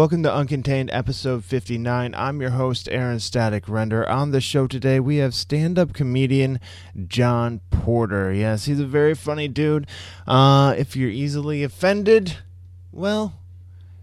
Welcome to Uncontained episode 59. I'm your host, Aaron Static Render. On the show today, we have stand up comedian John Porter. Yes, he's a very funny dude. Uh, if you're easily offended, well,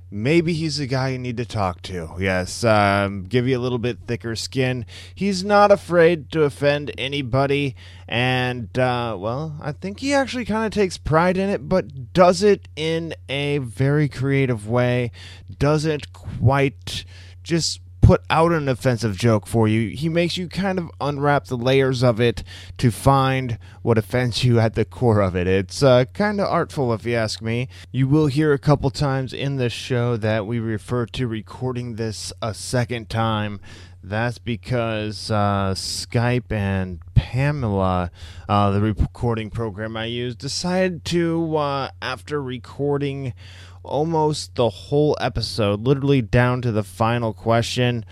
maybe he's the guy you need to talk to. Yes, um, give you a little bit thicker skin. He's not afraid to offend anybody, and uh, well, I think he actually kind of takes pride in it, but does it in a very creative way. Doesn't quite just put out an offensive joke for you. He makes you kind of unwrap the layers of it to find what offends you at the core of it. It's uh, kind of artful, if you ask me. You will hear a couple times in this show that we refer to recording this a second time. That's because uh, Skype and Pamela, uh, the recording program I use, decided to, uh, after recording almost the whole episode, literally down to the final question,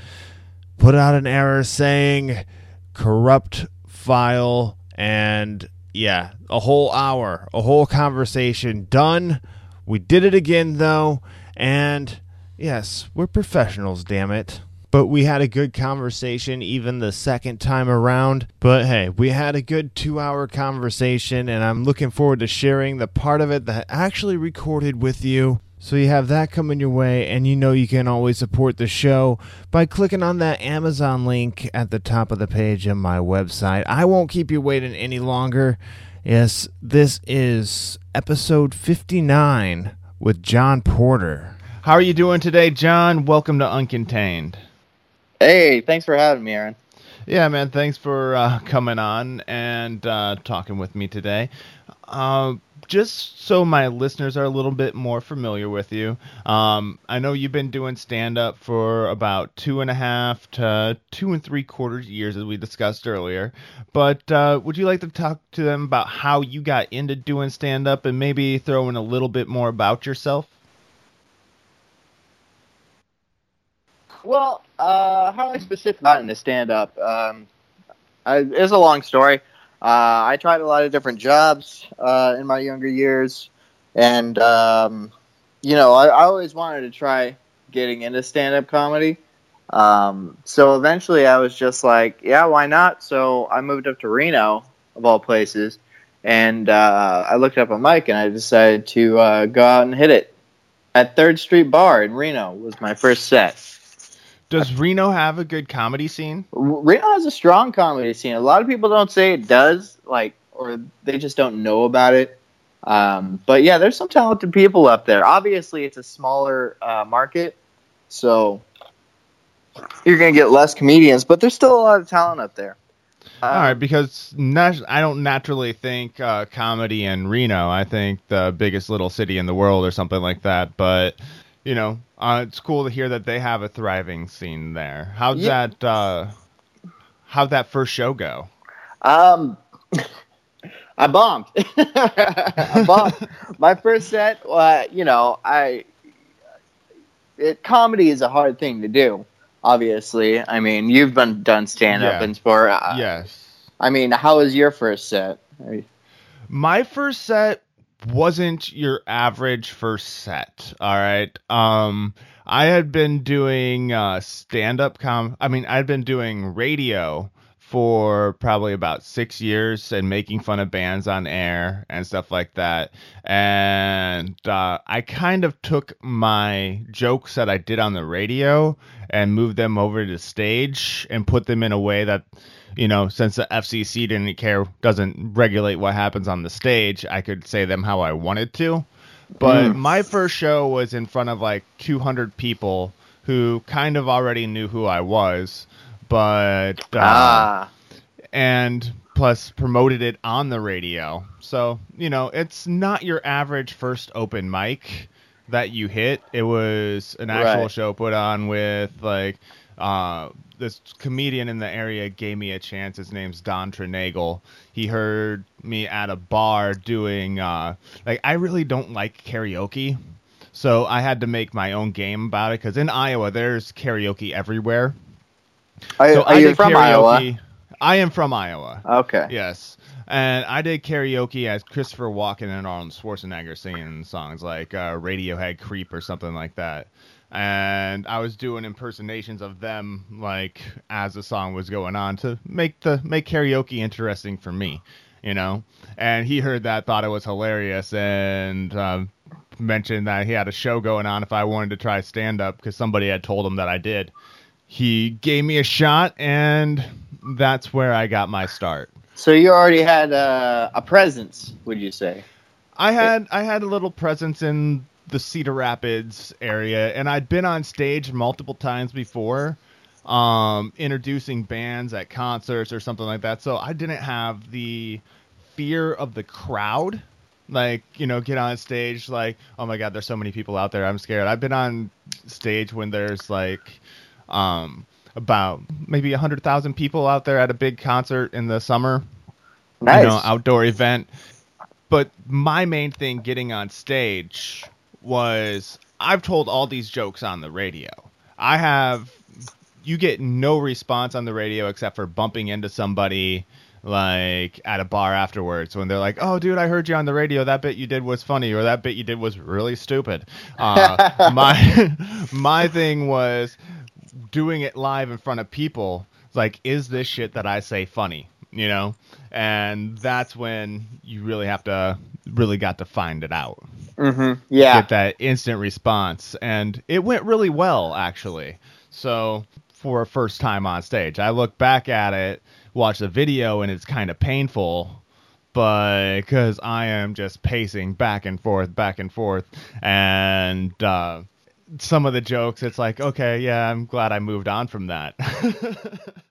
put out an error saying corrupt file and yeah, a whole hour, a whole conversation done. We did it again though, and yes, we're professionals, damn it. But we had a good conversation even the second time around. But hey, we had a good two hour conversation, and I'm looking forward to sharing the part of it that I actually recorded with you. So you have that coming your way, and you know you can always support the show by clicking on that Amazon link at the top of the page of my website. I won't keep you waiting any longer. Yes, this is episode 59 with John Porter. How are you doing today, John? Welcome to Uncontained. Hey, thanks for having me, Aaron. Yeah, man, thanks for uh, coming on and uh, talking with me today. Uh, just so my listeners are a little bit more familiar with you, um, I know you've been doing stand up for about two and a half to two and three quarters years, as we discussed earlier. But uh, would you like to talk to them about how you got into doing stand up and maybe throw in a little bit more about yourself? Well, uh, how I specifically got into stand up? Um, I, it's a long story. Uh, I tried a lot of different jobs uh, in my younger years, and um, you know, I, I, always wanted to try getting into stand up comedy. Um, so eventually, I was just like, yeah, why not? So I moved up to Reno, of all places, and uh, I looked up a mic, and I decided to uh, go out and hit it at Third Street Bar in Reno. Was my first set. Does Reno have a good comedy scene? Reno has a strong comedy scene. A lot of people don't say it does, like, or they just don't know about it. Um, but yeah, there's some talented people up there. Obviously, it's a smaller uh, market, so you're gonna get less comedians, but there's still a lot of talent up there. Um, All right, because nat- I don't naturally think uh, comedy in Reno. I think the biggest little city in the world or something like that. But you know, uh, it's cool to hear that they have a thriving scene there. How'd yeah. that uh, how'd that first show go? Um, I bombed. I bombed. My first set, uh, you know, I it, comedy is a hard thing to do. Obviously, I mean, you've been done stand up yeah. and for uh, yes. I mean, how was your first set? My first set wasn't your average first set. All right. Um, I had been doing uh, stand up com. I mean, I'd been doing radio for probably about six years and making fun of bands on air and stuff like that. And uh, I kind of took my jokes that I did on the radio and moved them over to stage and put them in a way that you know, since the FCC didn't care, doesn't regulate what happens on the stage, I could say them how I wanted to. But mm. my first show was in front of like 200 people who kind of already knew who I was, but uh, ah. and plus promoted it on the radio. So you know, it's not your average first open mic that you hit. It was an actual right. show put on with like uh, this comedian in the area gave me a chance. His name's Don Trenagle. He heard me at a bar doing uh, like I really don't like karaoke, so I had to make my own game about it. Because in Iowa, there's karaoke everywhere. Are, so are I you from karaoke. Iowa? I am from Iowa. Okay. Yes. And I did karaoke as Christopher Walken and Arnold Schwarzenegger singing songs like uh, Radiohead "Creep" or something like that. And I was doing impersonations of them like as the song was going on to make the make karaoke interesting for me, you know. And he heard that, thought it was hilarious, and um, mentioned that he had a show going on if I wanted to try stand up because somebody had told him that I did. He gave me a shot, and that's where I got my start. So you already had uh, a presence, would you say? I had I had a little presence in the Cedar Rapids area, and I'd been on stage multiple times before, um, introducing bands at concerts or something like that. So I didn't have the fear of the crowd. Like, you know, get on stage, like, oh my God, there's so many people out there. I'm scared. I've been on stage when there's like um, about maybe a 100,000 people out there at a big concert in the summer. Nice. You know, outdoor event. But my main thing getting on stage was I've told all these jokes on the radio. I have you get no response on the radio except for bumping into somebody like at a bar afterwards when they're like, "Oh, dude, I heard you on the radio. That bit you did was funny, or that bit you did was really stupid." Uh, my my thing was doing it live in front of people. Like, is this shit that I say funny? You know, and that's when you really have to really got to find it out. Mm-hmm. Yeah. Get that instant response, and it went really well actually. So for a first time on stage, I look back at it, watch the video, and it's kind of painful but because I am just pacing back and forth, back and forth, and uh, some of the jokes, it's like, okay, yeah, I'm glad I moved on from that.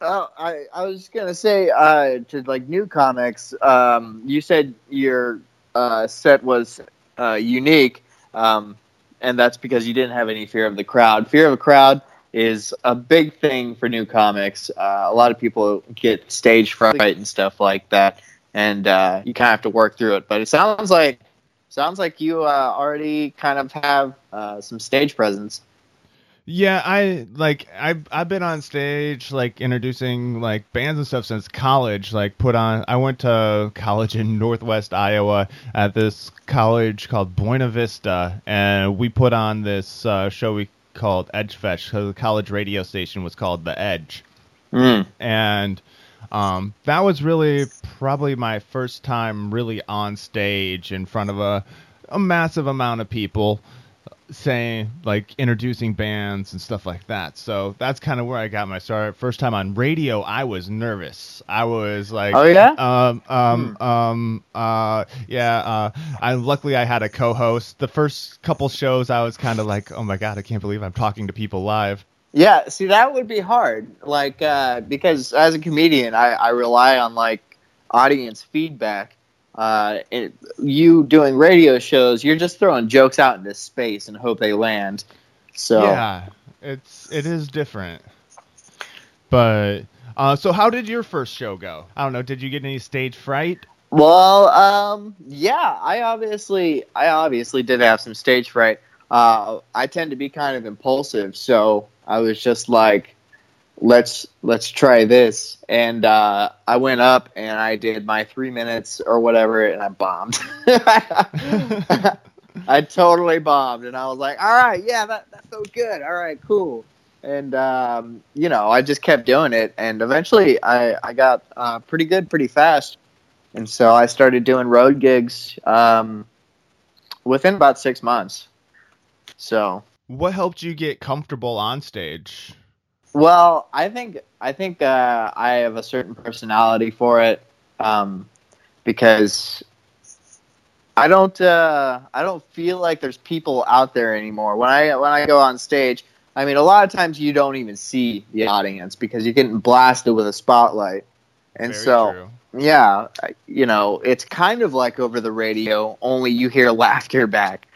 Oh, I, I was gonna say uh, to like new comics. Um, you said your uh, set was uh, unique, um, and that's because you didn't have any fear of the crowd. Fear of a crowd is a big thing for new comics. Uh, a lot of people get stage fright and stuff like that, and uh, you kind of have to work through it. But it sounds like sounds like you uh, already kind of have some stage presence. Yeah, I like I've I've been on stage like introducing like bands and stuff since college. Like put on I went to college in Northwest Iowa at this college called Buena Vista, and we put on this uh, show we called Edge Fest. because the college radio station was called The Edge, Mm. and um, that was really probably my first time really on stage in front of a a massive amount of people saying like introducing bands and stuff like that. So that's kind of where I got my start. First time on radio, I was nervous. I was like, Oh, yeah? um, um, um, uh, yeah. Uh, I luckily I had a co-host. The first couple shows, I was kind of like, oh my god, I can't believe I'm talking to people live. Yeah, see that would be hard. Like uh, because as a comedian, I, I rely on like audience feedback. Uh, it, you doing radio shows, you're just throwing jokes out into space and hope they land. So Yeah, it's it is different. But uh, so how did your first show go? I don't know. Did you get any stage fright? Well, um, yeah, I obviously, I obviously did have some stage fright. Uh, I tend to be kind of impulsive, so I was just like, let's let's try this, and uh, I went up and I did my three minutes or whatever, and I bombed. I totally bombed, and I was like, all right, yeah, that that felt good. All right, cool. And um, you know, I just kept doing it, and eventually, I I got uh, pretty good pretty fast. And so I started doing road gigs um, within about six months. So, What helped you get comfortable on stage? Well, I think I think uh, I have a certain personality for it um, because I don't uh, I don't feel like there's people out there anymore. When I when I go on stage, I mean, a lot of times you don't even see the audience because you're getting blasted with a spotlight, and Very so. true. Yeah, you know, it's kind of like over the radio, only you hear laughter back.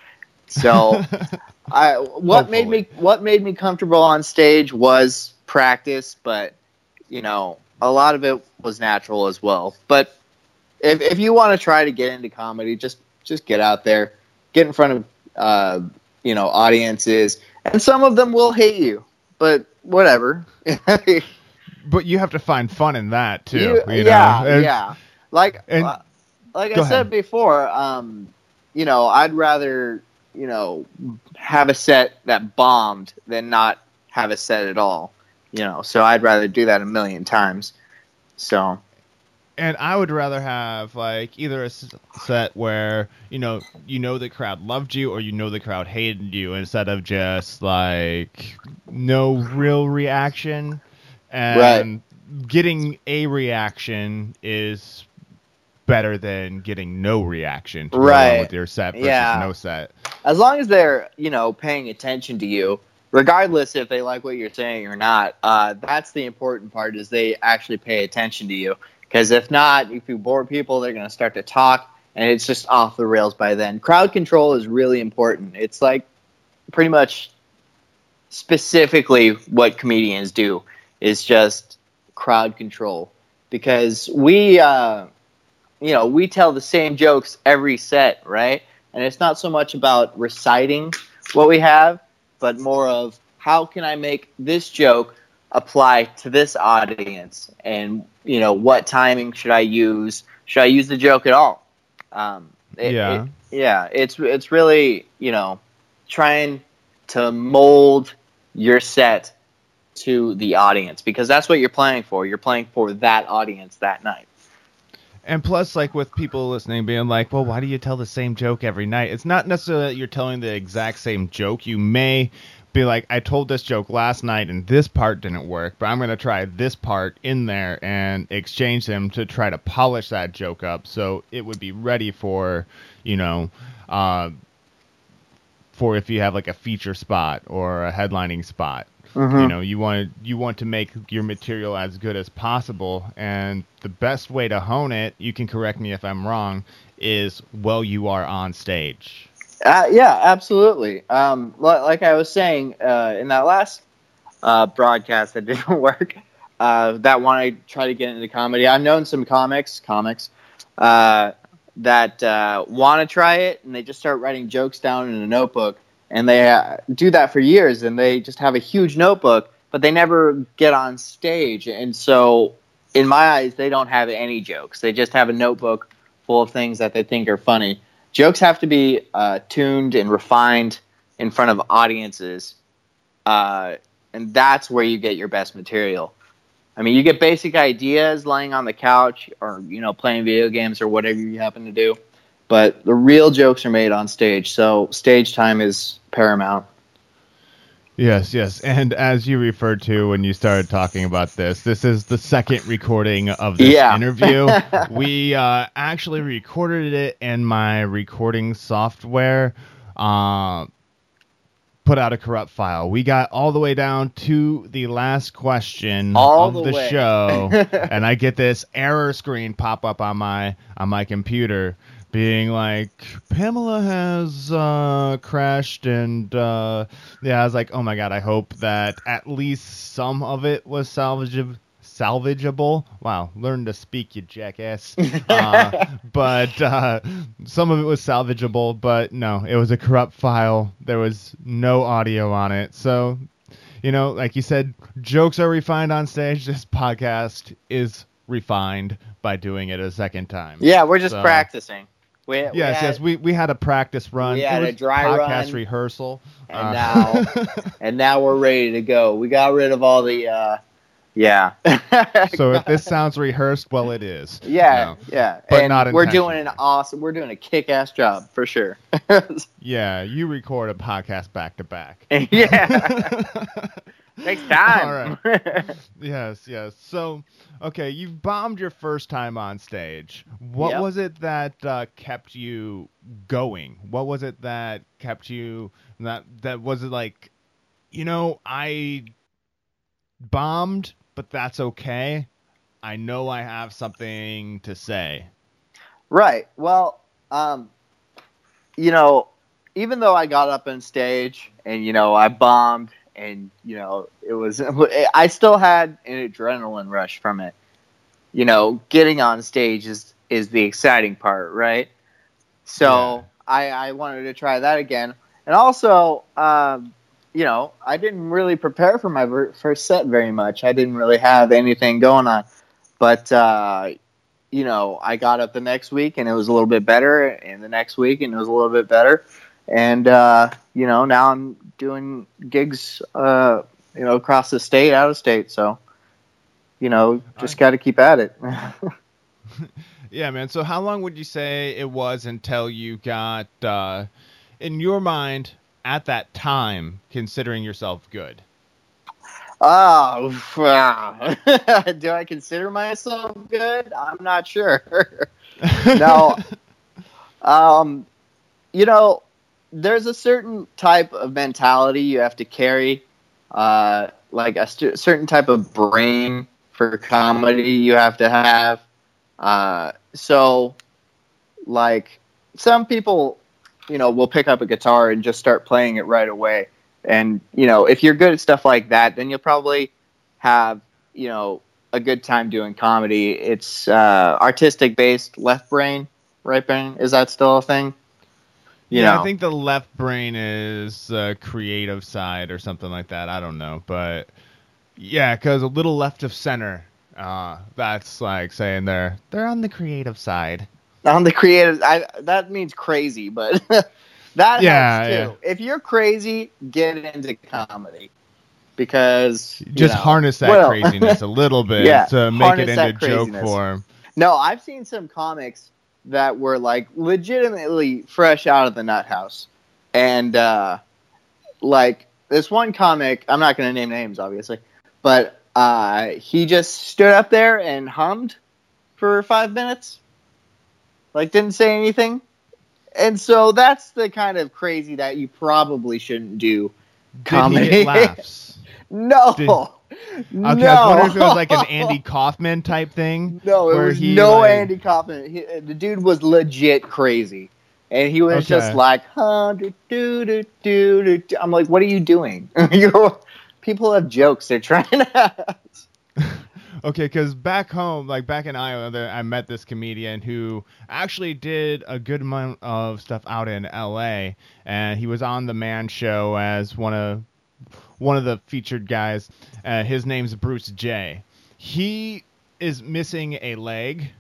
So, I what made me what made me comfortable on stage was practice, but you know, a lot of it was natural as well. But if if you want to try to get into comedy, just just get out there, get in front of uh, you know audiences, and some of them will hate you, but whatever. but you have to find fun in that too. You- you know? yeah, And- yeah. Like, and- uh, like I said ahead. before, um, you know, I'd rather you know, have a set that bombed than not have a set at all. You know, so I'd rather do that a million times. So and I would rather have like either a set where you know you know the crowd loved you or you know the crowd hated you instead of just like no real reaction and right. getting a reaction is better than getting no reaction to right with your set versus yeah. no set as long as they're you know paying attention to you regardless if they like what you're saying or not uh, that's the important part is they actually pay attention to you because if not, if you bore people, they're going to start to talk, and it's just off the rails by then. Crowd control is really important. It's like pretty much specifically what comedians do is just crowd control because we, uh, you know, we tell the same jokes every set, right? And it's not so much about reciting what we have, but more of how can I make this joke apply to this audience? And you know what timing should i use? Should i use the joke at all? Um, it, yeah. it, yeah it's it's really you know trying to mold your set to the audience because that's what you're playing for. You're playing for that audience that night and plus like with people listening being like well why do you tell the same joke every night? It's not necessarily that you're telling the exact same joke. You may be like, I told this joke last night and this part didn't work, but I'm going to try this part in there and exchange them to try to polish that joke up. So it would be ready for, you know, uh, for if you have like a feature spot or a headlining spot. Mm-hmm. You know, you want you want to make your material as good as possible, and the best way to hone it, you can correct me if I'm wrong, is while you are on stage. Uh, yeah, absolutely. Um, like I was saying uh, in that last uh, broadcast that didn't work, uh, that one I try to get into comedy. I've known some comics, comics uh, that uh, want to try it, and they just start writing jokes down in a notebook, and they do that for years, and they just have a huge notebook, but they never get on stage, and so in my eyes, they don't have any jokes. They just have a notebook full of things that they think are funny jokes have to be uh, tuned and refined in front of audiences, uh, and that's where you get your best material. I mean, you get basic ideas laying on the couch or you know playing video games or whatever you happen to do, but the real jokes are made on stage. So stage time is paramount. Yes, yes. And as you referred to when you started talking about this, this is the second recording of this yeah. interview. we uh, actually recorded it in my recording software. Uh, put out a corrupt file. We got all the way down to the last question all of the, the show, and I get this error screen pop up on my on my computer being like Pamela has uh, crashed, and uh, yeah, I was like, oh my god, I hope that at least some of it was salvageable. Salvageable. Wow, learn to speak, you jackass. Uh, but uh, some of it was salvageable, but no, it was a corrupt file. There was no audio on it. So, you know, like you said, jokes are refined on stage. This podcast is refined by doing it a second time. Yeah, we're just so, practicing. We, yes, we had, yes, we, we had a practice run. We had a dry podcast run, rehearsal, and uh, now and now we're ready to go. We got rid of all the, uh, yeah. so if this sounds rehearsed, well, it is. Yeah, yeah, but and not. We're doing an awesome. We're doing a kick-ass job for sure. yeah, you record a podcast back to back. Yeah. Takes time. All right. yes, yes. So, okay, you bombed your first time on stage. What yep. was it that uh, kept you going? What was it that kept you that that was it like, you know, I bombed, but that's okay. I know I have something to say. Right. Well, um, you know, even though I got up on stage and you know I bombed and you know it was I still had an adrenaline rush from it. You know, getting on stage is is the exciting part, right? So yeah. I I wanted to try that again, and also, um, you know, I didn't really prepare for my first set very much. I didn't really have anything going on, but uh, you know, I got up the next week and it was a little bit better, and the next week and it was a little bit better, and uh, you know now I'm doing gigs, uh, you know, across the state, out of state. So, you know, just got to keep at it. yeah, man. So, how long would you say it was until you got, uh, in your mind, at that time, considering yourself good? Oh, do I consider myself good? I'm not sure. no, um, you know, there's a certain type of mentality you have to carry, uh, like a st- certain type of brain for comedy you have to have. Uh, so, like, some people, you know, will pick up a guitar and just start playing it right away and, you know, if you're good at stuff like that, then you'll probably have, you know, a good time doing comedy. It's uh, artistic based left brain, right brain. Is that still a thing? You yeah, know. I think the left brain is the creative side or something like that. I don't know, but yeah, because a little left of center. Uh, that's like saying they're they're on the creative side. On the creative, I, that means crazy, but That yeah. Yeah. If you're crazy, get into comedy because just know, harness that well, craziness a little bit yeah, to make it into joke form. No, I've seen some comics that were like legitimately fresh out of the nut house, and uh, like this one comic. I'm not going to name names, obviously, but uh, he just stood up there and hummed for five minutes, like didn't say anything, and so that's the kind of crazy that you probably shouldn't do. Comedy laughs. No. Did, okay, no. I was wondering if it was like an Andy Kaufman type thing. No, it was no like... Andy Kaufman. He, uh, the dude was legit crazy, and he was okay. just like, huh, do, do, do, do, do. I'm like, what are you doing? people have jokes they're trying to. Okay, because back home, like back in Iowa, I met this comedian who actually did a good amount of stuff out in L.A. and he was on the Man Show as one of one of the featured guys. Uh, his name's Bruce J. He is missing a leg,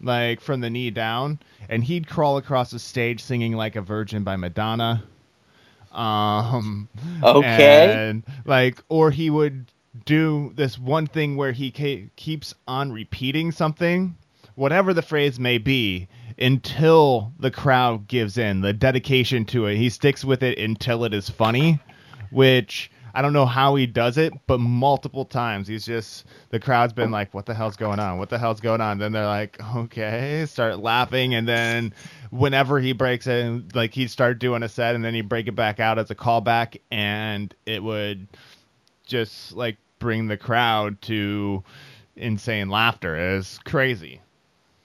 like from the knee down, and he'd crawl across the stage singing like a virgin by Madonna. Um, okay. And like, or he would do this one thing where he ca- keeps on repeating something, whatever the phrase may be, until the crowd gives in. The dedication to it. He sticks with it until it is funny, which I don't know how he does it, but multiple times he's just the crowd's been like, "What the hell's going on? What the hell's going on?" Then they're like, "Okay," start laughing, and then whenever he breaks it, like he'd start doing a set, and then he'd break it back out as a callback, and it would just like bring the crowd to insane laughter It's crazy.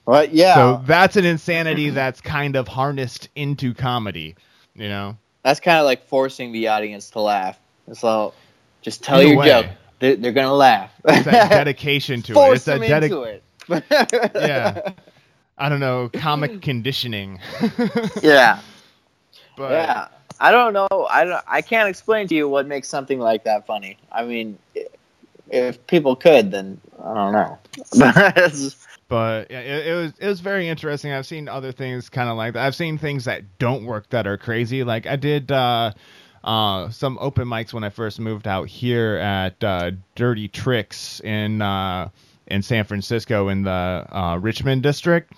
Well, yeah. So that's an insanity that's kind of harnessed into comedy, you know. That's kind of like forcing the audience to laugh. So just tell your way. joke. They're, they're, gonna laugh. It's that dedication to Force it. It's that dedication. yeah. I don't know, comic conditioning. yeah. But yeah. I don't know. I don't, I can't explain to you what makes something like that funny. I mean, if people could, then I don't know. but yeah, it, it, was it was very interesting. I've seen other things kind of like that. I've seen things that don't work that are crazy. Like I did uh, uh, some open mics when I first moved out here at uh, Dirty Tricks in uh, in San Francisco in the uh, Richmond district.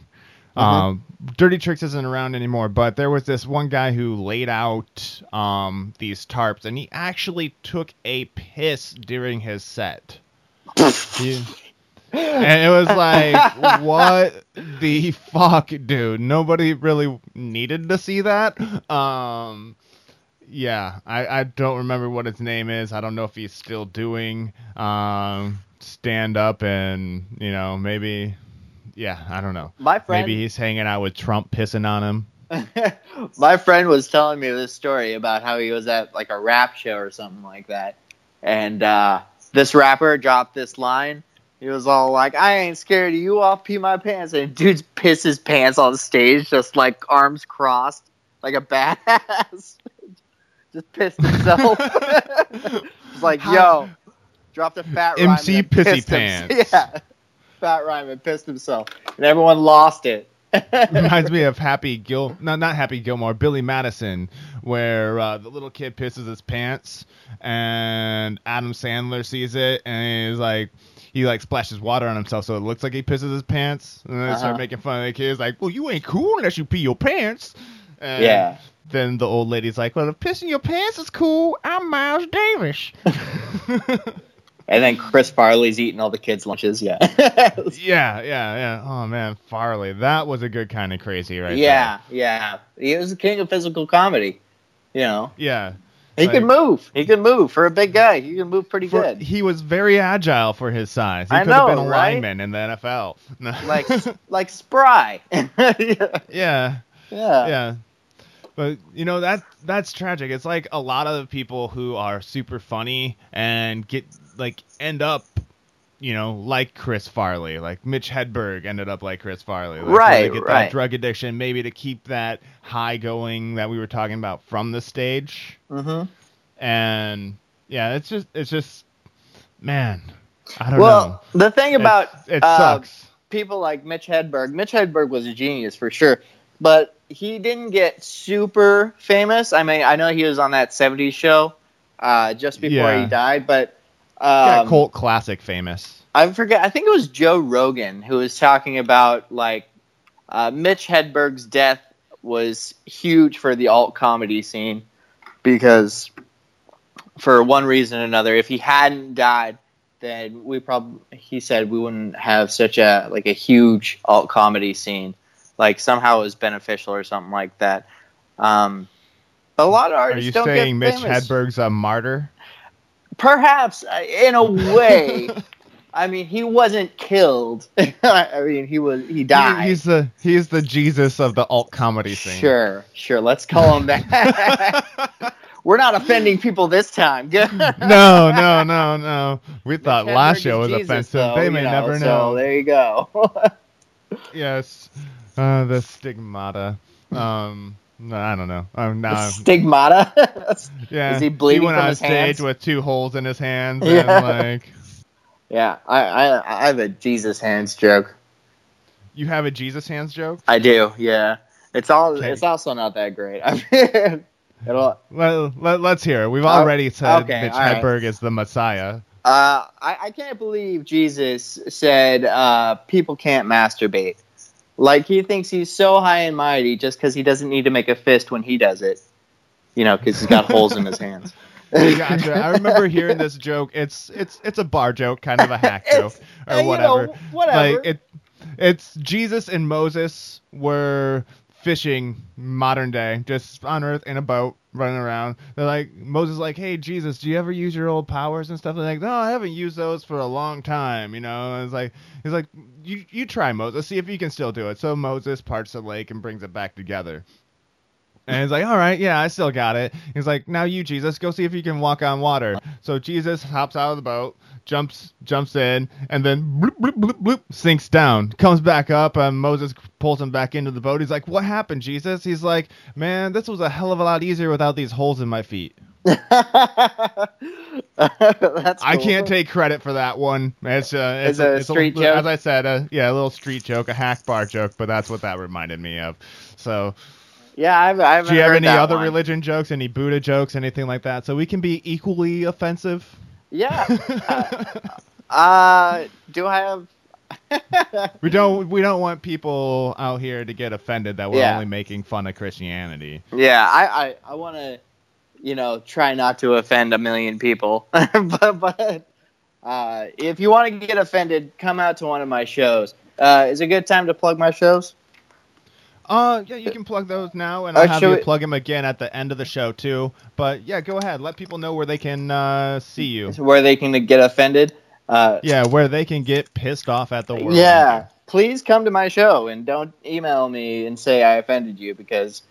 Mm-hmm. Um, Dirty Tricks isn't around anymore, but there was this one guy who laid out um, these tarps, and he actually took a piss during his set. he, and it was like, what the fuck, dude? Nobody really needed to see that. Um, yeah, I, I don't remember what his name is. I don't know if he's still doing um, stand up, and you know maybe yeah, I don't know. My friend, maybe he's hanging out with Trump pissing on him. My friend was telling me this story about how he was at like a rap show or something like that, and uh, this rapper dropped this line. He was all like, "I ain't scared of you. I'll pee my pants." And dude pisses pants on stage, just like arms crossed, like a badass. just pissed himself. It's like, yo, dropped a fat MC pissy pants. Yeah. Fat Ryman pissed himself, and everyone lost it. Reminds me of Happy Gil, no, not Happy Gilmore, Billy Madison, where uh, the little kid pisses his pants, and Adam Sandler sees it, and he's like, he like splashes water on himself, so it looks like he pisses his pants, and then they start Uh-huh. making fun of the kids, like, well, you ain't cool unless you pee your pants. And Yeah. Then the old lady's like, well, if pissing your pants is cool, I'm Miles Davis. And then Chris Farley's eating all the kids' lunches. Yeah. Yeah, yeah, yeah. Oh man, Farley, that was a good kind of crazy, right? yeah, yeah. He was the king of physical comedy. You know. Yeah. he Like- can move. He can move for a big guy. He can move pretty For- good. he was very agile for his size. He I could have been know, a right? lineman in the NFL. Like like spry. yeah. yeah, yeah. yeah. But you know that that's tragic. It's like a lot of people who are super funny and get like end up, you know, like Chris Farley, like Mitch Hedberg ended up like Chris Farley, like, Right, get right. that drug addiction, maybe to keep that high going that we were talking about from the stage. hmm And yeah, it's just it's just man, I don't Well, know. Well, the thing about it, it uh, sucks. people like Mitch Hedberg, Mitch Hedberg was a genius for sure, but he didn't get super famous. I mean, I know he was on that '70s show uh, just before Yeah. he died, but um, cult classic famous. I forget. I think it was Joe Rogan who was talking about like uh, Mitch Hedberg's death was huge for the alt comedy scene because for one reason or another, if he hadn't died, then we probably he said we wouldn't have such a like a huge alt comedy scene. Like somehow it was beneficial or something like that. Um, but a lot of artists. Are you don't saying Mitch. Hedberg's a martyr? Perhaps uh, in a way. I mean, he wasn't killed. I mean, he was he died. He- he's the he's the Jesus of the alt comedy scene. Sure, sure. Let's call him that. We're not offending people this time. no, no, no, no. We thought Hedberg last show was Jesus, offensive. though, they may never so know. there you go. Yes, uh, the stigmata. Um, I don't know. Um, no, Stigmata. yeah. Is he bleeding went from on his stage hands? with two holes in his hands Yeah. and like, yeah, I, I I have a Jesus hands joke. you have a Jesus hands joke. I do. Yeah, it's all. Okay. It's also not that great. I mean, it'll. Well, let, us hear. it. We've Oh, already said okay, Mitch all right. Hedberg is the Messiah. Uh, I, I can't believe Jesus said uh, people can't masturbate. Like he thinks he's so high and mighty just because he doesn't need to make a fist when he does it. You know, because he's got holes in his hands. Gotcha. I remember hearing this joke. It's it's it's a bar joke, kind of a hack joke or uh, you whatever. know, whatever. Like it, it's Jesus and Moses were fishing modern day, just on Earth in a boat, running around. They're like Moses, like, hey Jesus, do you ever use your old powers and stuff? They're like, no, I haven't used those for a long time. You know, and it's like he's like, you you try Moses, see if you can still do it. So Moses parts the lake and brings it back together. And he's like, all right, yeah, I still got it. He's like, now you, Jesus, go see if you can walk on water. So Jesus hops out of the boat, jumps jumps in, and then bloop, bloop, bloop, bloop, sinks down. Comes back up, and Moses pulls him back into the boat. He's like, what happened, Jesus? He's like, man, this was a hell of a lot easier without these holes in my feet. That's I cool. can't take credit for that one. It's, uh, it's, It's a street joke? As I said, uh, yeah, a little street joke, a hack bar joke, but that's what that reminded me of. So, Yeah, I've, I haven't do you have any other one. religion jokes, any Buddha jokes, anything like that? So we can be equally offensive. Yeah. Uh, uh, do I have? We don't we don't want people out here to get offended that we're Yeah. only making fun of Christianity. Yeah, I, I, I want to, you know, try not to offend a million people. but but uh, if you want to get offended, come out to one of my shows. Uh, is it a good time to plug my shows? Uh yeah, you can plug those now and I'll have you plug them again at the end of the show too. But yeah, go ahead. Let people know where they can uh, see you. Where they can get offended? Uh, Yeah, where they can get pissed off at the world. yeah, please come to my show and don't email me and say I offended you because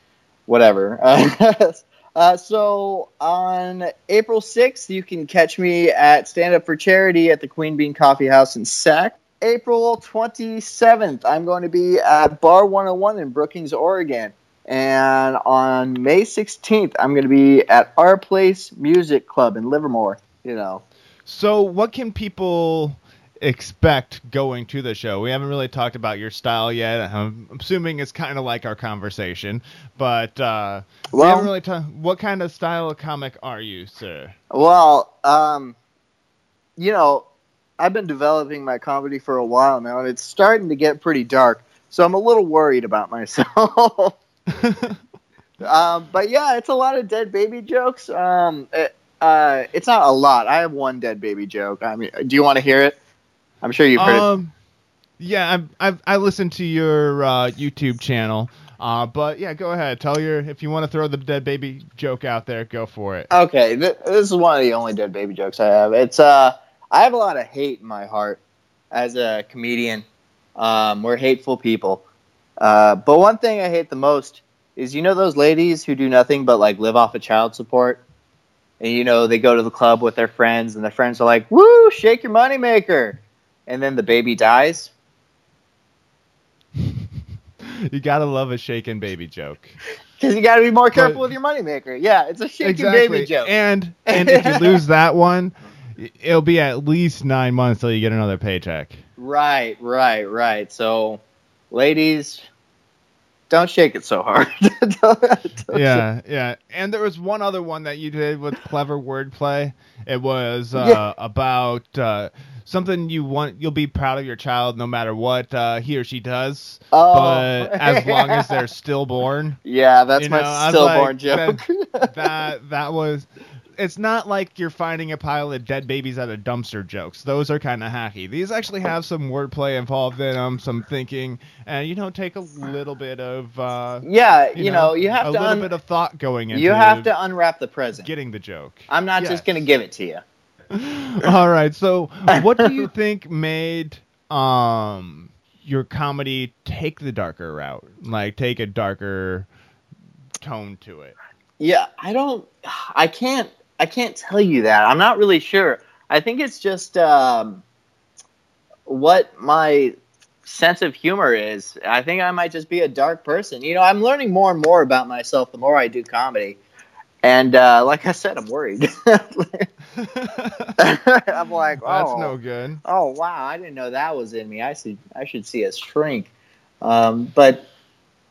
whatever. uh, so on April 6th, you can catch me at Stand Up for Charity at the Queen Bean Coffee House in Sac. April 27th, I'm going to be at Bar 101 in Brookings, Oregon. And on May 16th, I'm going to be at Our Place Music Club in Livermore. You know, So what can people expect going to the show? We haven't really talked about your style yet. I'm assuming it's kind of like our conversation, but uh, we Well- haven't really talked. What kind of style of comic are you, sir? Well, um, you know, I've been developing my comedy for a while now, and it's starting to get pretty dark. So I'm a little worried about myself. um, but yeah, it's a lot of dead baby jokes. Um, it, uh, it's not a lot. I have one dead baby joke. I mean, do you want to hear it? I'm sure you've heard it. um, yeah, I've, I've I listened to your uh, YouTube channel. Uh, but yeah, go ahead. Tell your if you want to throw the dead baby joke out there, go for it. Okay, th- this is one of the only dead baby jokes I have. It's uh, I have a lot of hate in my heart as a comedian. Um, we're hateful people. Uh, but one thing I hate the most is you know those ladies who do nothing but like live off of child support, and you know they go to the club with their friends, and their friends are like, "Woo, shake your moneymaker," and then the baby dies. You gotta love a shaken baby joke. Because you got to be more careful But- with your moneymaker. Yeah, it's a shaking exactly. baby joke. And and if you lose that one, it'll be at least nine months till you get another paycheck. Right, right, right. So, ladies, don't shake it so hard. Don't- don't yeah, yeah. And there was one other one that you did with clever wordplay. It was uh, Yeah. about uh, something you want. You'll be proud of your child no matter what uh, he or she does, Oh. but as long as they're stillborn. Yeah, that's You my know, was stillborn like, joke. that that was it's not like you're finding a pile of dead babies at a dumpster jokes those are kind of hacky these actually have some wordplay involved in them some thinking and you know take a little bit of uh yeah, you, know, you have a to little un- bit of thought going into you have to unwrap the present. getting the joke I'm not Yes. just going to give it to you. all right so what do you think made um your comedy take the darker route like take a darker tone to it Yeah, I don't I can't I can't tell you that. I'm not really sure. I think it's just um what my sense of humor is. I think I might just be a dark person. You know, I'm learning more and more about myself the more I do comedy. And uh, like I said, I'm worried. I'm like, oh, That's no good. oh wow, I didn't know that was in me. I should I should see a shrink. Um, but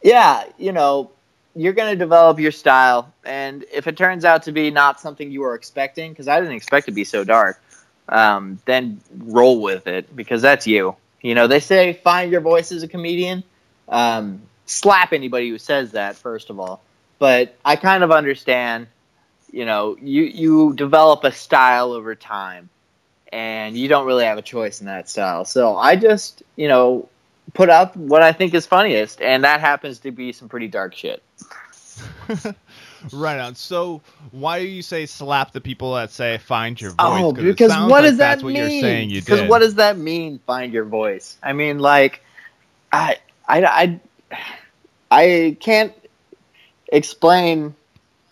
yeah, you know, you're going to develop your style, and if it turns out to be not something you were expecting, because I didn't expect to be so dark, um, then roll with it because that's you. You know, they say find your voice as a comedian. Um, slap anybody who says that, first of all. But I kind of understand. You know, you you develop a style over time and you don't really have a choice in that style. So I just, you know, put out what I think is funniest, and that happens to be some pretty dark shit. Right on. So why do you say slap the people that say find your oh, voice? Oh, 'Cause it because what like does that that's what mean? you're saying you Because what does that mean? Find your voice. I mean, like, I, I, I, I can't explain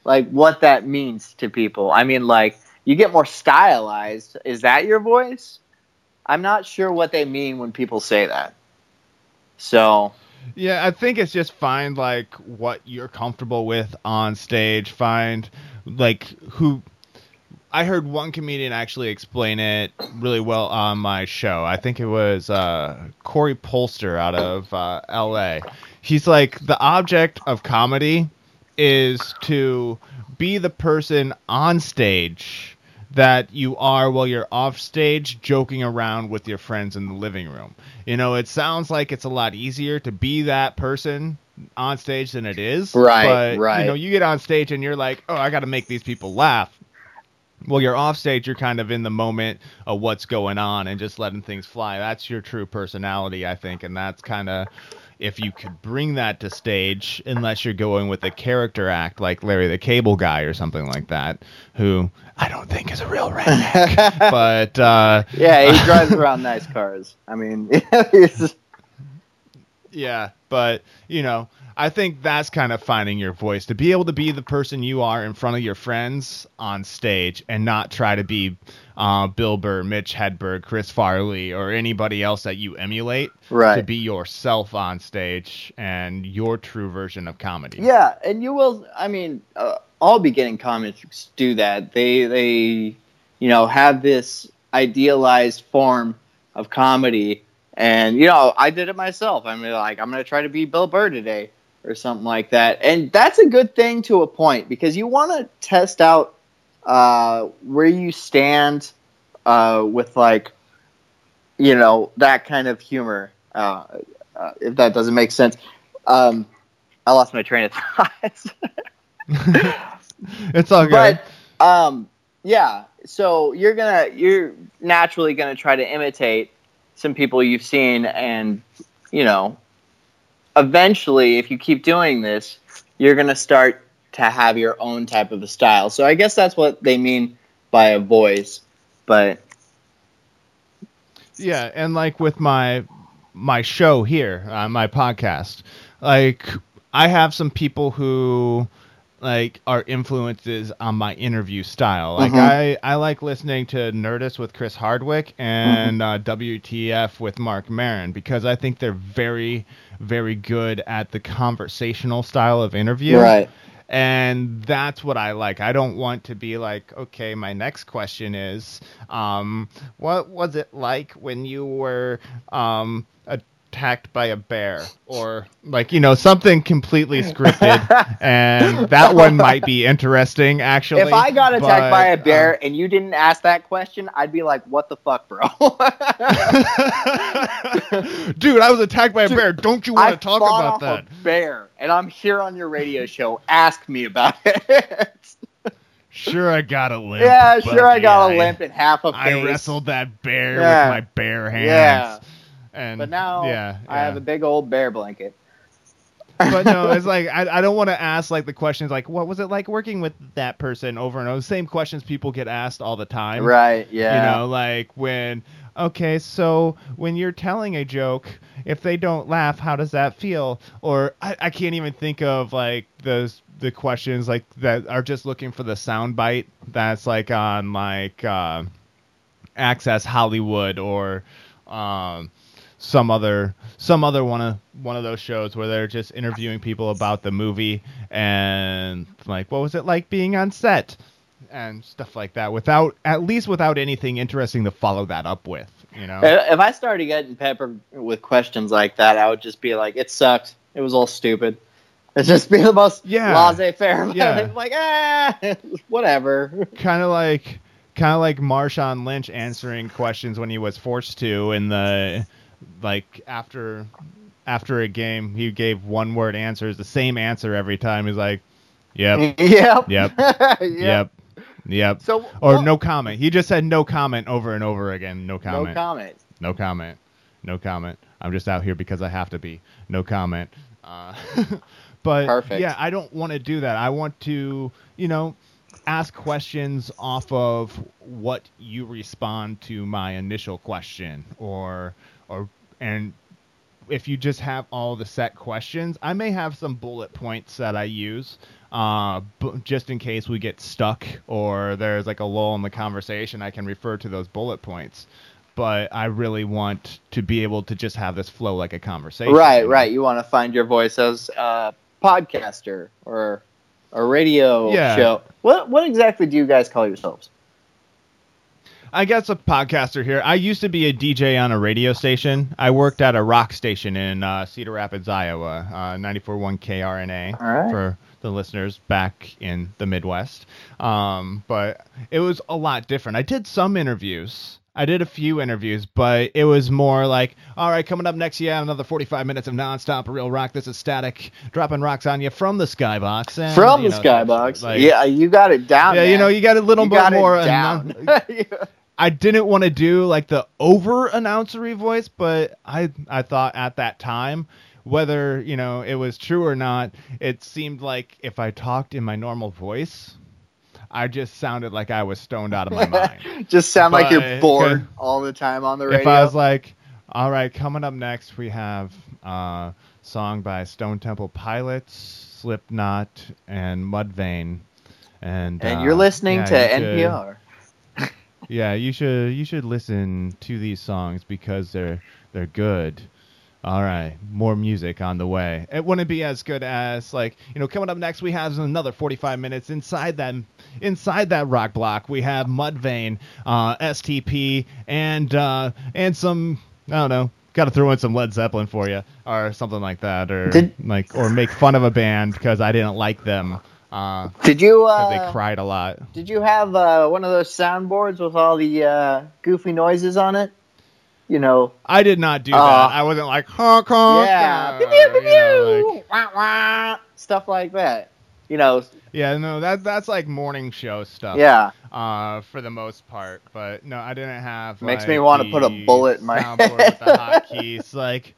like what that means to people. I mean, like, you get more stylized. Is that your voice? I'm not sure what they mean when people say that. So Yeah, I think it's just find like what you're comfortable with on stage. Find like who. I heard one comedian actually explain it really well on my show. I think it was uh, Corey Polster out of uh, L.A. He's like the object of comedy is to be the person on stage that you are while you're off stage joking around with your friends in the living room. You know, it sounds like it's a lot easier to be that person on stage than it is. Right, but, right. You know, you get on stage and you're like, oh, I got to make these people laugh. Well, you're off stage, you're kind of in the moment of what's going on and just letting things fly. That's your true personality, I think, and that's kind of if you could bring that to stage, unless you're going with a character act like Larry the Cable Guy or something like that, who I don't think is a real redneck, but uh, yeah, he drives around nice cars. I mean, he's- Yeah, but you know, I think that's kind of finding your voice to be able to be the person you are in front of your friends on stage and not try to be uh, Bill Burr, Mitch Hedberg, Chris Farley, or anybody else that you emulate. Right. To be yourself on stage and your true version of comedy. Yeah, and you will. I mean, uh, all beginning comics do that. They they, you know, have this idealized form of comedy. And you know, I did it myself. I mean, like I'm gonna try to be Bill Burr today or something like that. And that's a good thing to a point because you want to test out uh, where you stand uh, with like you know that kind of humor. Uh, uh, if that doesn't make sense, um, I lost my train of thought. it's all good. But um, yeah, so you're gonna you're naturally gonna try to imitate some people you've seen, and you know, eventually, if you keep doing this, you're gonna start to have your own type of a style. So I guess that's what they mean by a voice, but yeah, and like with my my show here, uh, my podcast, like I have some people who like are influences on my interview style. Like mm-hmm. I, I like listening to Nerdist with Chris Hardwick and mm-hmm. uh, WTF with Marc Maron because I think they're very, very good at the conversational style of interview. Right. And that's what I like. I don't want to be like, okay, my next question is, um, what was it like when you were um, a attacked by a bear or like you know something completely scripted and that one might be interesting actually if i got attacked but, by a bear uh, and you didn't ask that question i'd be like what the fuck bro dude i was attacked by a dude, bear don't you want to talk about that bear and i'm here on your radio show ask me about it Sure, I got a limp. Yeah, sure, I got yeah, a limp and half a face. I wrestled that bear yeah. with my bare hands. Yeah. And but now yeah, I have a big old bear blanket. but no, it's like I, I don't want to ask like the questions like what was it like working with that person over and over. Same questions people get asked all the time. Right. Yeah. You know, like when okay, so when you're telling a joke, if they don't laugh, how does that feel? Or I, I can't even think of like those the questions like that are just looking for the sound bite that's like on like uh, Access Hollywood or um, some other some other one of one of those shows where they're just interviewing people about the movie and like what was it like being on set? And stuff like that without at least without anything interesting to follow that up with you know? If i started getting peppered with questions like that i would just be like it sucked. It was all stupid. It's just be the most yeah. laissez-faire yeah. like ah whatever. Kind of like kind of like Marshawn Lynch answering questions when he was forced to in the like after after a game, he gave one word answers, the same answer every time. He's like, "Yep, yep, yep, yep, yep." So or no comment. He just said no comment over and over again. No comment. No comment. No comment. No comment. I'm just out here because I have to be. No comment. Uh, but Perfect. yeah, I don't want to do that. I want to, you know, ask questions off of what you respond to my initial question or or and if you just have all the set questions, I may have some bullet points that I use, uh, just in case we get stuck or there's like a lull in the conversation. I can refer to those bullet points. But I really want to be able to just have this flow like a conversation. Right, right. You want to find your voice as a podcaster or a radio yeah. show. What what exactly do you guys call yourselves? I guess a podcaster here. I used to be a DJ on a radio station. I worked at a rock station in uh, Cedar Rapids, Iowa, uh, 94.1 KRNA right. for the listeners back in the Midwest. Um, but it was a lot different. I did some interviews. I did a few interviews, but it was more like, all right, coming up next, yeah, another 45 minutes of nonstop real rock. This is static, dropping rocks on you from the skybox. And, from the know, skybox. Like, yeah, you got it down. Yeah, man. you know, you got a little you bit more. down. I didn't want to do like the over announcery voice, but I I thought at that time whether you know it was true or not, it seemed like if I talked in my normal voice, I just sounded like I was stoned out of my mind. just sound but, like you're bored all the time on the radio. If I was like, all right, coming up next we have a uh, song by Stone Temple Pilots, Slipknot, and Mudvayne, and and uh, you're listening yeah, to NPR yeah, you should you should listen to these songs because they're they're good. All right, more music on the way. It wouldn't be as good as like you know coming up next we have another 45 minutes inside that inside that rock block we have Mudvayne, uh, STP, and uh, and some I don't know. Got to throw in some Led Zeppelin for you, or something like that, or Did- like, or make fun of a band because I didn't like them. Uh, Did you? uh, they cried a lot. Did you have uh, one of those soundboards with all the uh, goofy noises on it? You know, I did not do Uh, that. I wasn't like honk honk. yeah, uh, pew, pew, pew, you know, like- wah, wah, stuff like that. You know, yeah, no, that that's like morning show stuff. yeah. uh, for the most part. But no, I didn't have. Makes like, me wanna put a bullet in my soundboard with the hotkeys. Like,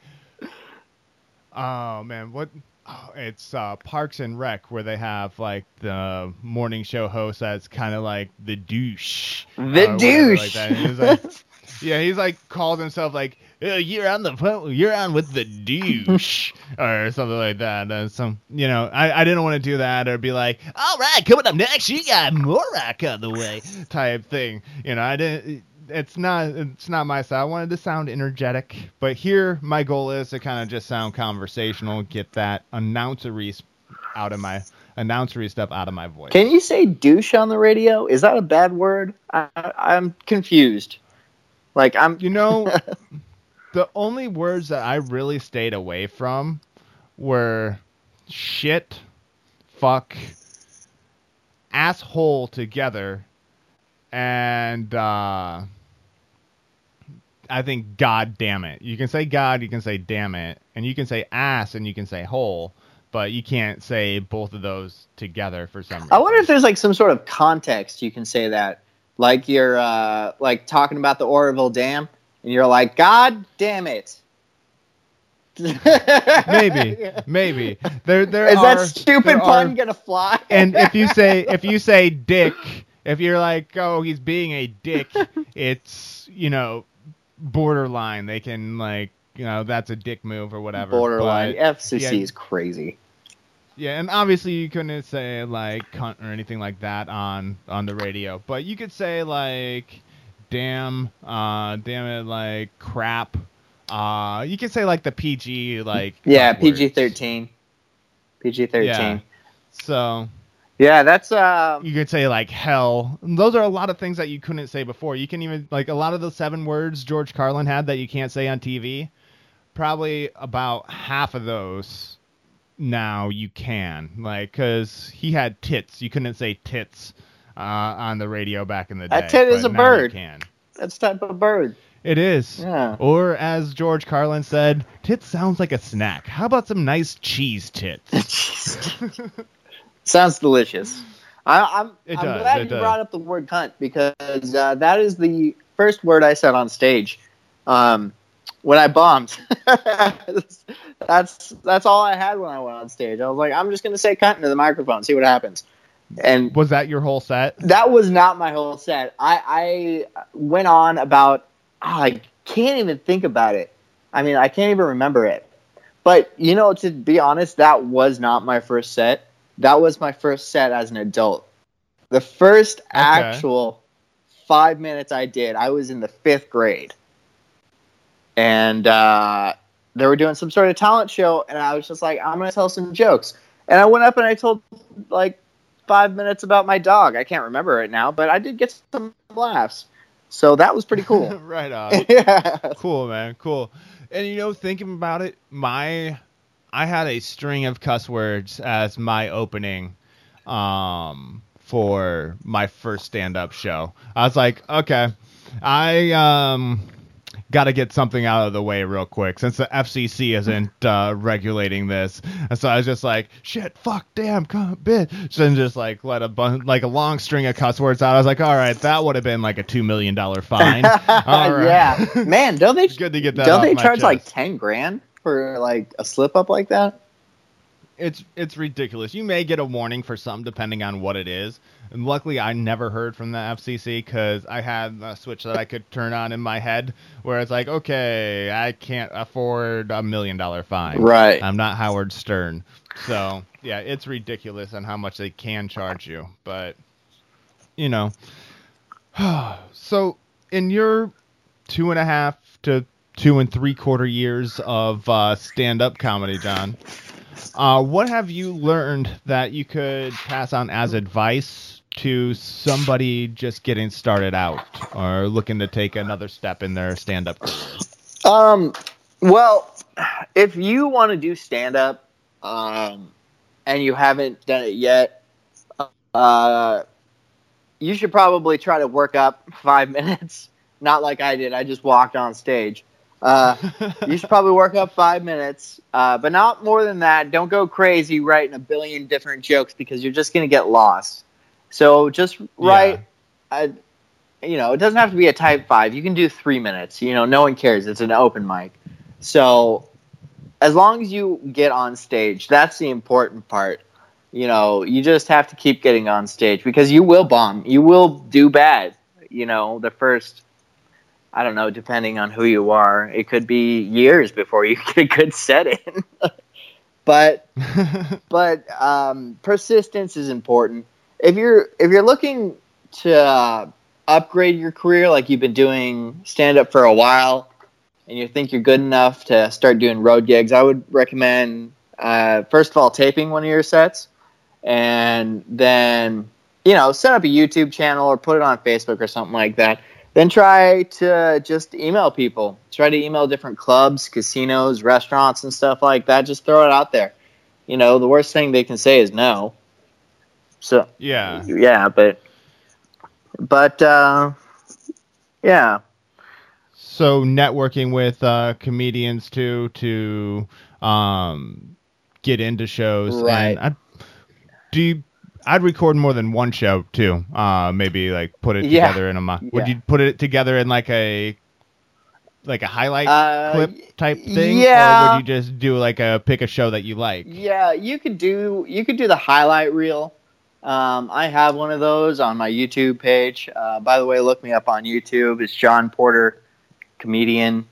oh man, what? Oh, it's uh, Parks and Rec where they have like the morning show host that's kind of like the douche. The whatever douche. Like that. Like, yeah, he's like called himself like "Oh, you're on the phone, you're on with the douche or something like that. And some, you know, I, I didn't want to do that or be like, all right, coming up next, you got more rock on the way type thing. You know, I didn't. It's not. It's not my style. I wanted to sound energetic, but here my goal is to kind of just sound conversational, get that announcery out of my announcery stuff out of my voice. Can you say douche on the radio? Is that a bad word? I, I'm confused. Like I'm. You know, the only words that I really stayed away from were shit, fuck, asshole together, and uh, I think God damn it. You can say God, you can say damn it, and you can say ass and you can say hole, but you can't say both of those together for some reason. I wonder if there's like some sort of context you can say that, like you're uh, like talking about the Oroville Dam, and you're like, God damn it. maybe, maybe there there Is are that stupid pun are- gonna fly? and if you say if you say dick, if you're like, oh, he's being a dick, it's you know borderline. They can like you know that's a dick move or whatever. borderline But, FCC yeah. is crazy. Yeah, and obviously you couldn't say like cunt or anything like that on on the radio, but you could say like damn, uh, damn it, like crap. Uh, you could say like the PG like Yeah. PG thirteen. PG thirteen. Yeah. So Yeah, that's um. you could say like hell. Those are a lot of things that you couldn't say before. You can even like a lot of the seven words George Carlin had that you can't say on TV. Probably about half of those now you can like because he had tits. You couldn't say tits uh, on the radio back in the day. A tit is a bird. can. That's type of bird. It is. Yeah. Or as George Carlin said, tits sounds like a snack. How about some nice cheese tits? Sounds delicious. I, I'm, It I'm does, glad you does. brought up the word cunt because uh, that is the first word I said on stage um, when I bombed. that's that's all I had when I went on stage. I was like, I'm just gonna say cunt into the microphone, see what happens. And Was that your whole set? that was not my whole set. I, I went on about ah, I can't even think about it. I mean, I can't even remember it. But you know, to be honest, that was not my first set. That was my first set as an adult. The first actual five minutes I did, I was in the fifth grade, and uh, they were doing some sort of talent show, and I was just like, I'm gonna tell some jokes. And I went up and I told like five minutes about my dog. I can't remember it now, but I did get some laughs. So that was pretty cool. right on. yeah. cool, man. Cool. And you know, thinking about it, my I had a string of cuss words as my opening um for my first stand-up show. I was like, okay, I um got to get something out of the way real quick since the FCC isn't uh, regulating this. And so I was just like, shit, fuck, damn, come, bitch. And just like let a bun- like a long string of cuss words out. I was like, all right, that would have been like a two million dollar fine. All right. yeah. Man, don't they good to get that. don't they charge like chest. 10 grand for like a slip up like that? It's it's ridiculous. You may get a warning for some depending on what it is. And luckily, I never heard from the FCC because I had a switch that I could turn on in my head where it's like, okay, I can't afford a million dollar fine. Right. I'm not Howard Stern. So yeah, it's ridiculous on how much they can charge you. But you know, so in your two and a half to two and three quarter years of uh, stand up comedy, John. Uh, what have you learned that you could pass on as advice to somebody just getting started out or looking to take another step in their stand up career? Um, well, if you want to do stand up um, and you haven't done it yet, uh, you should probably try to work up five minutes. Not like I did. I just walked on stage. Uh, you should probably work up five minutes, uh, but not more than that. Don't go crazy writing a billion different jokes because you're just going to get lost. So just write, yeah. you know, it doesn't have to be a type five. You can do three minutes. You know, no one cares. It's an open mic. So as long as you get on stage, that's the important part. You know, you just have to keep getting on stage because you will bomb. You will do bad. You know, the first I don't know, depending on who you are, it could be years before you get a good set in. but but um, persistence is important. If you're if you're looking to uh, upgrade your career, like you've been doing stand up for a while, and you think you're good enough to start doing road gigs, I would recommend uh, first of all taping one of your sets, and then you know set up a YouTube channel or put it on Facebook or something like that then try to just email people. Try to email different clubs, casinos, restaurants, and stuff like that. Just throw it out there. You know, the worst thing they can say is no. So yeah, yeah, but but uh, yeah. So networking with uh, comedians too to um, get into shows. Right. And I, do you I'd record more than one show too. Uh, maybe like put it Yeah. together in a month. Would you put it together in like a like a highlight Uh, clip type thing, or yeah. would you just do like a pick a show that you like? Yeah, you could do you could do the highlight reel. Um, I have one of those on my YouTube page. Uh, by the way, look me up on YouTube. It's John Porter, comedian,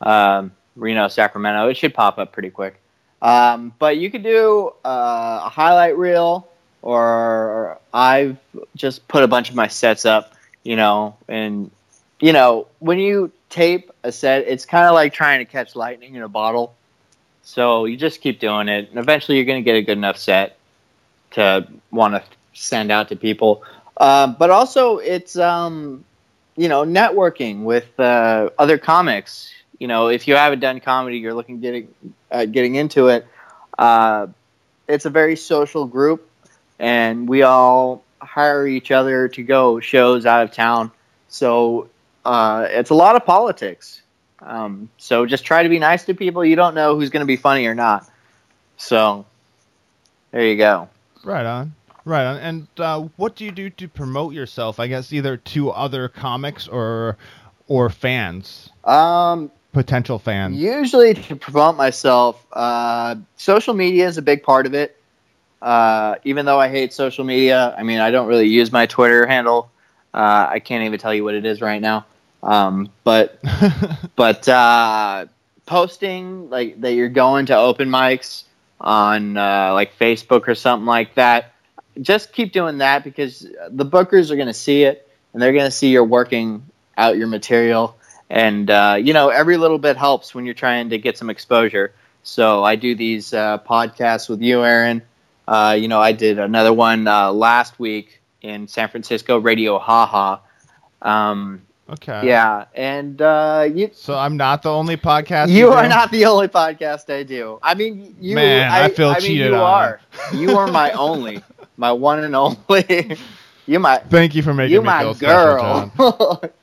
um, Reno, Sacramento. It should pop up pretty quick. Um, but you could do uh, a highlight reel, or I've just put a bunch of my sets up. You know, and you know when you tape a set, it's kind of like trying to catch lightning in a bottle. So you just keep doing it, and eventually you're going to get a good enough set to want to send out to people. Uh, but also, it's um, you know networking with uh, other comics. You know, if you haven't done comedy, you're looking getting uh, getting into it. Uh, it's a very social group, and we all hire each other to go shows out of town. So uh, it's a lot of politics. Um, so just try to be nice to people. You don't know who's going to be funny or not. So there you go. Right on. Right on. And uh, what do you do to promote yourself? I guess either to other comics or or fans, Um, potential fans. usually to promote myself, uh, social media is a big part of it. Uh, even though I hate social media, I mean, I don't really use my Twitter handle. Uh, I can't even tell you what it is right now. Um, but but uh, posting like that you're going to open mics on uh, like Facebook or something like that. Just keep doing that because the bookers are going to see it and they're going to see you're working out your material. And uh, you know, every little bit helps when you're trying to get some exposure. So I do these uh, podcasts with you, Aaron. Uh, you know, I did another one uh, last week in San Francisco, Radio Haha. Um, okay. yeah, and uh, you So I'm not the only podcast. you are not the only podcast I do. I mean, you. Man, I feel mean, cheated you on. are. You are my only, my one and only. you my, Thank you for making you me my feel special, girl. John.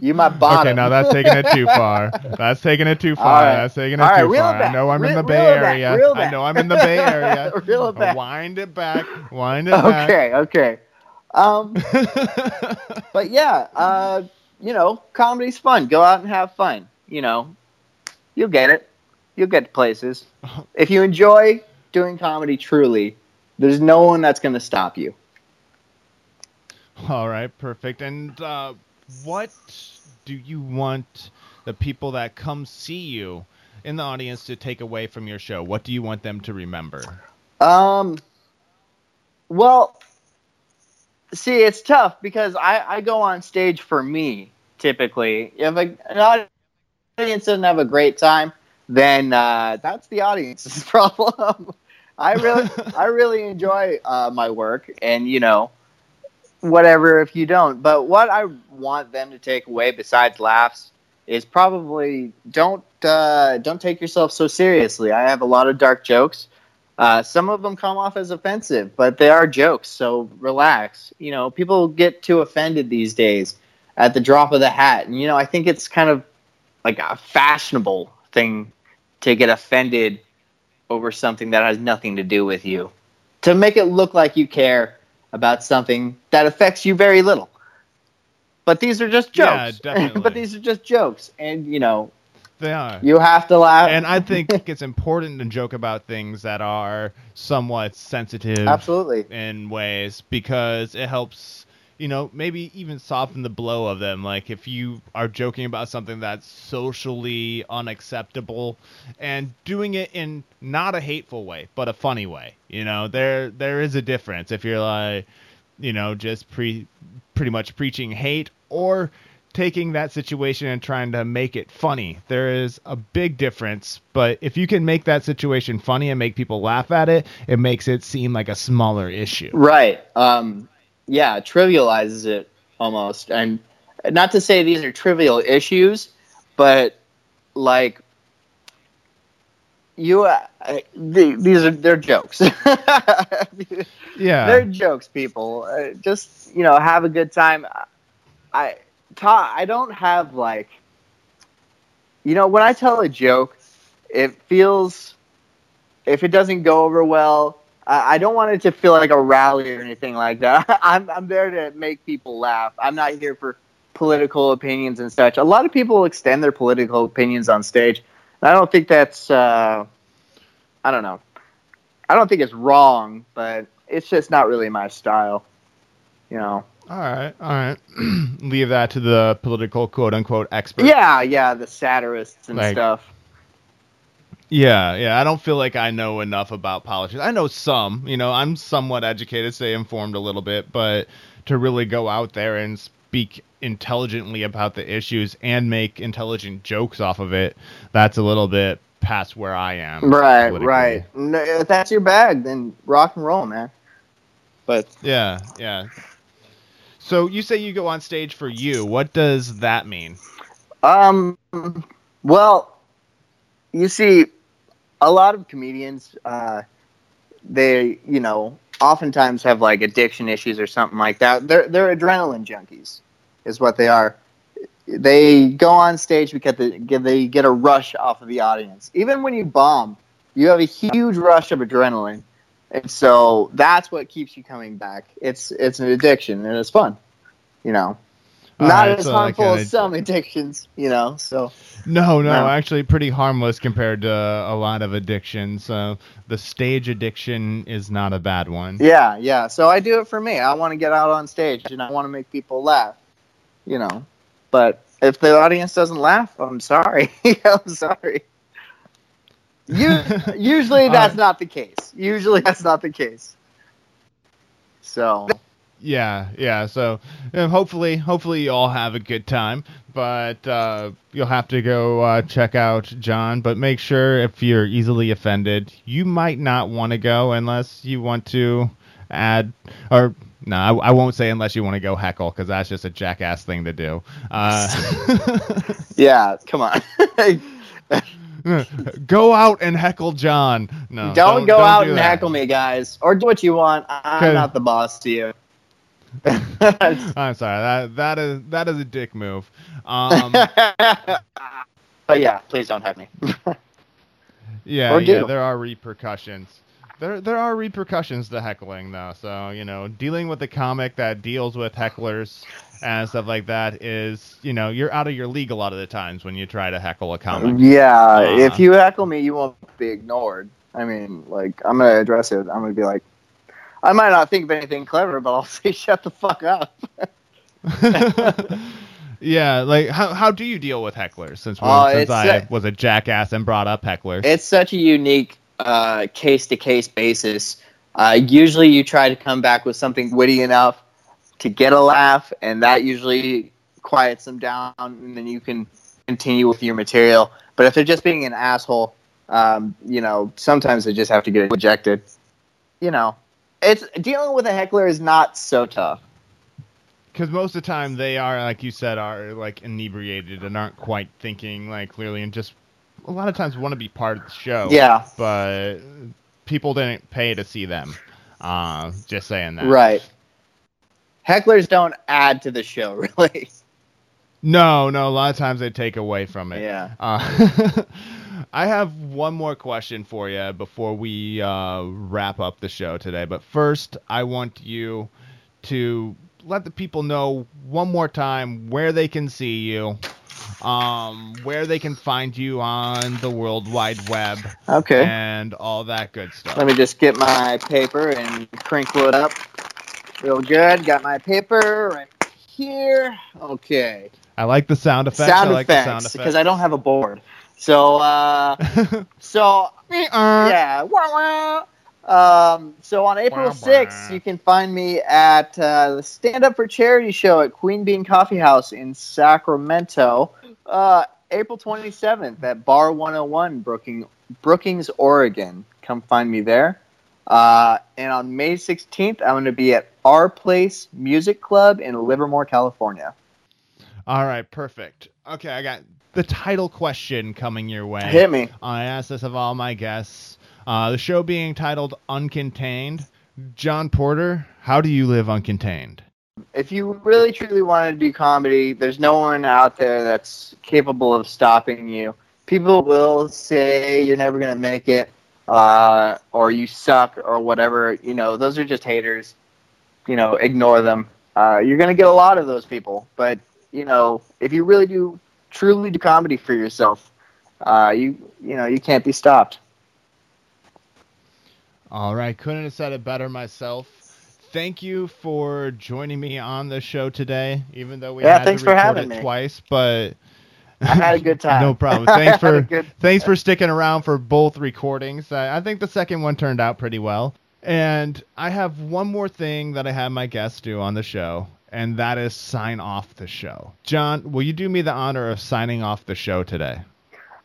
you my bottom. Okay, now that's taking it too far. That's taking it too far. Right. That's taking it right, too far. back. I know I'm in the Bay back. Area. I know I'm in the Bay Area. Reel it back. Wind it back. Wind it back. Okay, okay. Um, but yeah, uh, you know, comedy's fun. Go out and have fun. You know, you'll get it. You'll get places. If you enjoy doing comedy truly, there's no one that's going to stop you. All right, perfect. And uh, what do you want the people that come see you in the audience to take away from your show? What do you want them to remember? Um, well, see, it's tough because I, I go on stage for me typically. If a, an audience doesn't have a great time, then uh, that's the audience's problem. I really, I really enjoy uh, my work, and you know, whatever if you don't. But what I want them to take away, besides laughs, is probably don't uh, don't take yourself so seriously. I have a lot of dark jokes. Uh, some of them come off as offensive, but they are jokes, so relax. You know, people get too offended these days at the drop of the hat, and you know, I think it's kind of like a fashionable thing to get offended over something that has nothing to do with you, to make it look like you care about something that affects you very little. But these are just Yeah, jokes. definitely. but these are just jokes, and you know, They are. you have to laugh. and I think it's important to joke about things that are somewhat sensitive absolutely, in ways because it helps, you know, maybe even soften the blow of them. Like if you are joking about something that's socially unacceptable and doing it in not a hateful way, but a funny way. You know, there there is a difference if you're like, you know, just pre pretty much preaching hate or taking that situation and trying to make it funny. There is a big difference, but if you can make that situation funny and make people laugh at it, it makes it seem like a smaller issue. right? Um, yeah, trivializes it almost, and not to say these are trivial issues, but like you, uh, the, these are they're jokes. Yeah. They're jokes, people. Uh, just you know, have a good time. I ta- I don't have like, you know, when I tell a joke, it feels if it doesn't go over well. I don't want it to feel like a rally or anything like that. I'm I'm there to make people laugh. I'm not here for political opinions and such. A lot of people extend their political opinions on stage. And I don't think that's uh, I don't know. I don't think it's wrong, but it's just not really my style. You know. All right. All right. Leave that to the political quote unquote experts. Yeah, yeah, the satirists and Like- stuff. Yeah, yeah. I don't feel like I know enough about politics. I know some, you know, I'm somewhat educated, stay informed a little bit, but to really go out there and speak intelligently about the issues and make intelligent jokes off of it, that's a little bit past where I am. Right, politically. right. No, if that's your bag, then rock and roll, man. But Yeah, yeah. So you say you go on stage for you. What does that mean? Um, well, you see, a lot of comedians, uh, they, you know, oftentimes have like addiction issues or something like that. They're they're adrenaline junkies, is what they are. They go on stage because they get, a rush off of the audience. Even when you bomb, you have a huge rush of adrenaline, and so that's what keeps you coming back. It's it's an addiction and it's fun, you know. Not right, as so harmful an as some addictions, you know. So No, no, No. actually pretty harmless compared to a lot of addictions. So the stage addiction is not a bad one. yeah, yeah. So I do it for me. I want to get out on stage and I want to make people laugh, you know. But if the audience doesn't laugh, I'm sorry. I'm sorry. You, usually that's Uh, not the case. Usually that's not the case. So Yeah, yeah. So hopefully, hopefully you all have a good time. But uh, you'll have to go uh, check out John. But make sure if you're easily offended, you might not want to go unless you want to add or. No, I, I won't say unless you want to go heckle because that's just a jackass thing to do. Uh, yeah, come on. go out and heckle John. No, don't, go out do and that. heckle me, guys, or do what you want. I'm not the boss to you. I'm sorry. That that is that is a dick move. Um, but yeah, please don't have me. yeah, Or yeah. There are repercussions. There there are repercussions to heckling though. So you know, dealing with a comic that deals with hecklers and stuff like that is you know you're out of your league a lot of the times when you try to heckle a comic. Yeah, Uh, if you heckle me, you won't be ignored. I mean, like, I'm gonna address it. I'm gonna be like, I might not think of anything clever, but I'll say, shut the fuck up. yeah, like how how do you deal with hecklers? Since Oh, since it's, I uh, was a jackass and brought up hecklers. It's such a unique case to case basis. Uh, usually, you try to come back with something witty enough to get a laugh, and that usually quiets them down, and then you can continue with your material. But if they're just being an asshole, um, you know, sometimes they just have to get ejected. You know, it's dealing with a heckler is not so tough. Because most of the time they are, like you said, are like inebriated and aren't quite thinking like clearly, and just a lot of times want to be part of the show. Yeah, but people didn't pay to see them. Uh, just saying that. right. Hecklers don't add to the show, really. No, no. A lot of times they take away from it. Yeah. Uh, I have one more question for you before we uh, wrap up the show today. But first, I want you to let the people know one more time where they can see you, um, where they can find you on the World Wide Web, Okay. and all that good stuff. Let me just get my paper and crinkle it up real good. Got my paper right here. Okay. I like the sound effects. sound I like effects the sound because I don't have a board. So uh, so yeah. Wah, wah. Um, so on April Wah, 6th, wah. you can find me at uh, the Stand Up for Charity show at Queen Bean Coffee House in Sacramento. Uh, April 27th at Bar 101, Brookings, Brookings, Oregon. Come find me there. Uh, and on May 16th, I'm going to be at Our Place Music Club in Livermore, California. All right, perfect. Okay, I got the title question coming your way. Hit me. I asked this of all my guests. Uh, the show being titled Uncontained. John Porter, how do you live uncontained? if you really truly want to do comedy, there's no one out there that's capable of stopping you. People will say you're never going to make it, uh, or you suck, or whatever. You know, those are just haters. You know, ignore them. Uh, you're going to get a lot of those people, but you know, if you really do truly do comedy for yourself, uh, you you know, you can't be stopped. All right, couldn't have said it better myself. Thank you for joining me on the show today, even though we Yeah, had thanks to for having it me. twice. But I had a good time. no problem. Thanks for good- thanks for sticking around for both recordings. I, I think the second one turned out pretty well. And I have one more thing that I have my guests do on the show, and that is sign off the show. John, will you do me the honor of signing off the show today?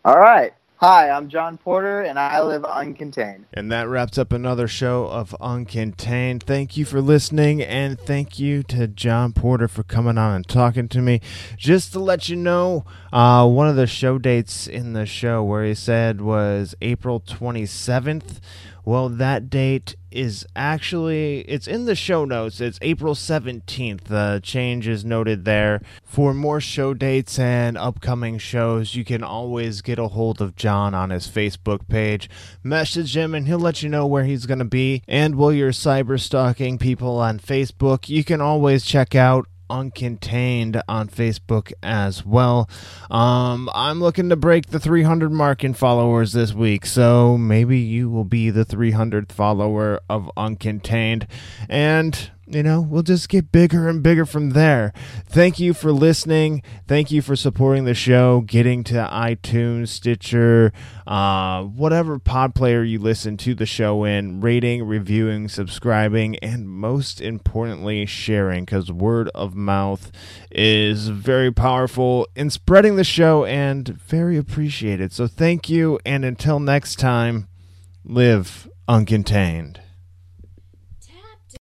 All right. Hi, I'm John Porter, and I live uncontained. And that wraps up another show of Uncontained. Thank you for listening, and thank you to John Porter for coming on and talking to me. Just to let you know, uh, one of the show dates in the show where he said was April 27th. Well, that date is actually it's in the show notes. It's April 17th. The change is noted there. For more show dates and upcoming shows, you can always get a hold of John on his Facebook page. Message him and he'll let you know where he's going to be. And while you're cyber stalking people on Facebook, you can always check out uncontained on Facebook as well. Um, I'm looking to break the 300 mark in followers this week, so maybe you will be the 300th follower of Uncontained, and you know we'll just get bigger and bigger from there. Thank you for listening. Thank you for supporting the show, getting to iTunes, Stitcher, uh, whatever pod player you listen to the show in, rating, reviewing, subscribing, and most importantly, sharing because word of mouth is very powerful in spreading the show and very appreciated. So thank you, and until next time, live uncontained.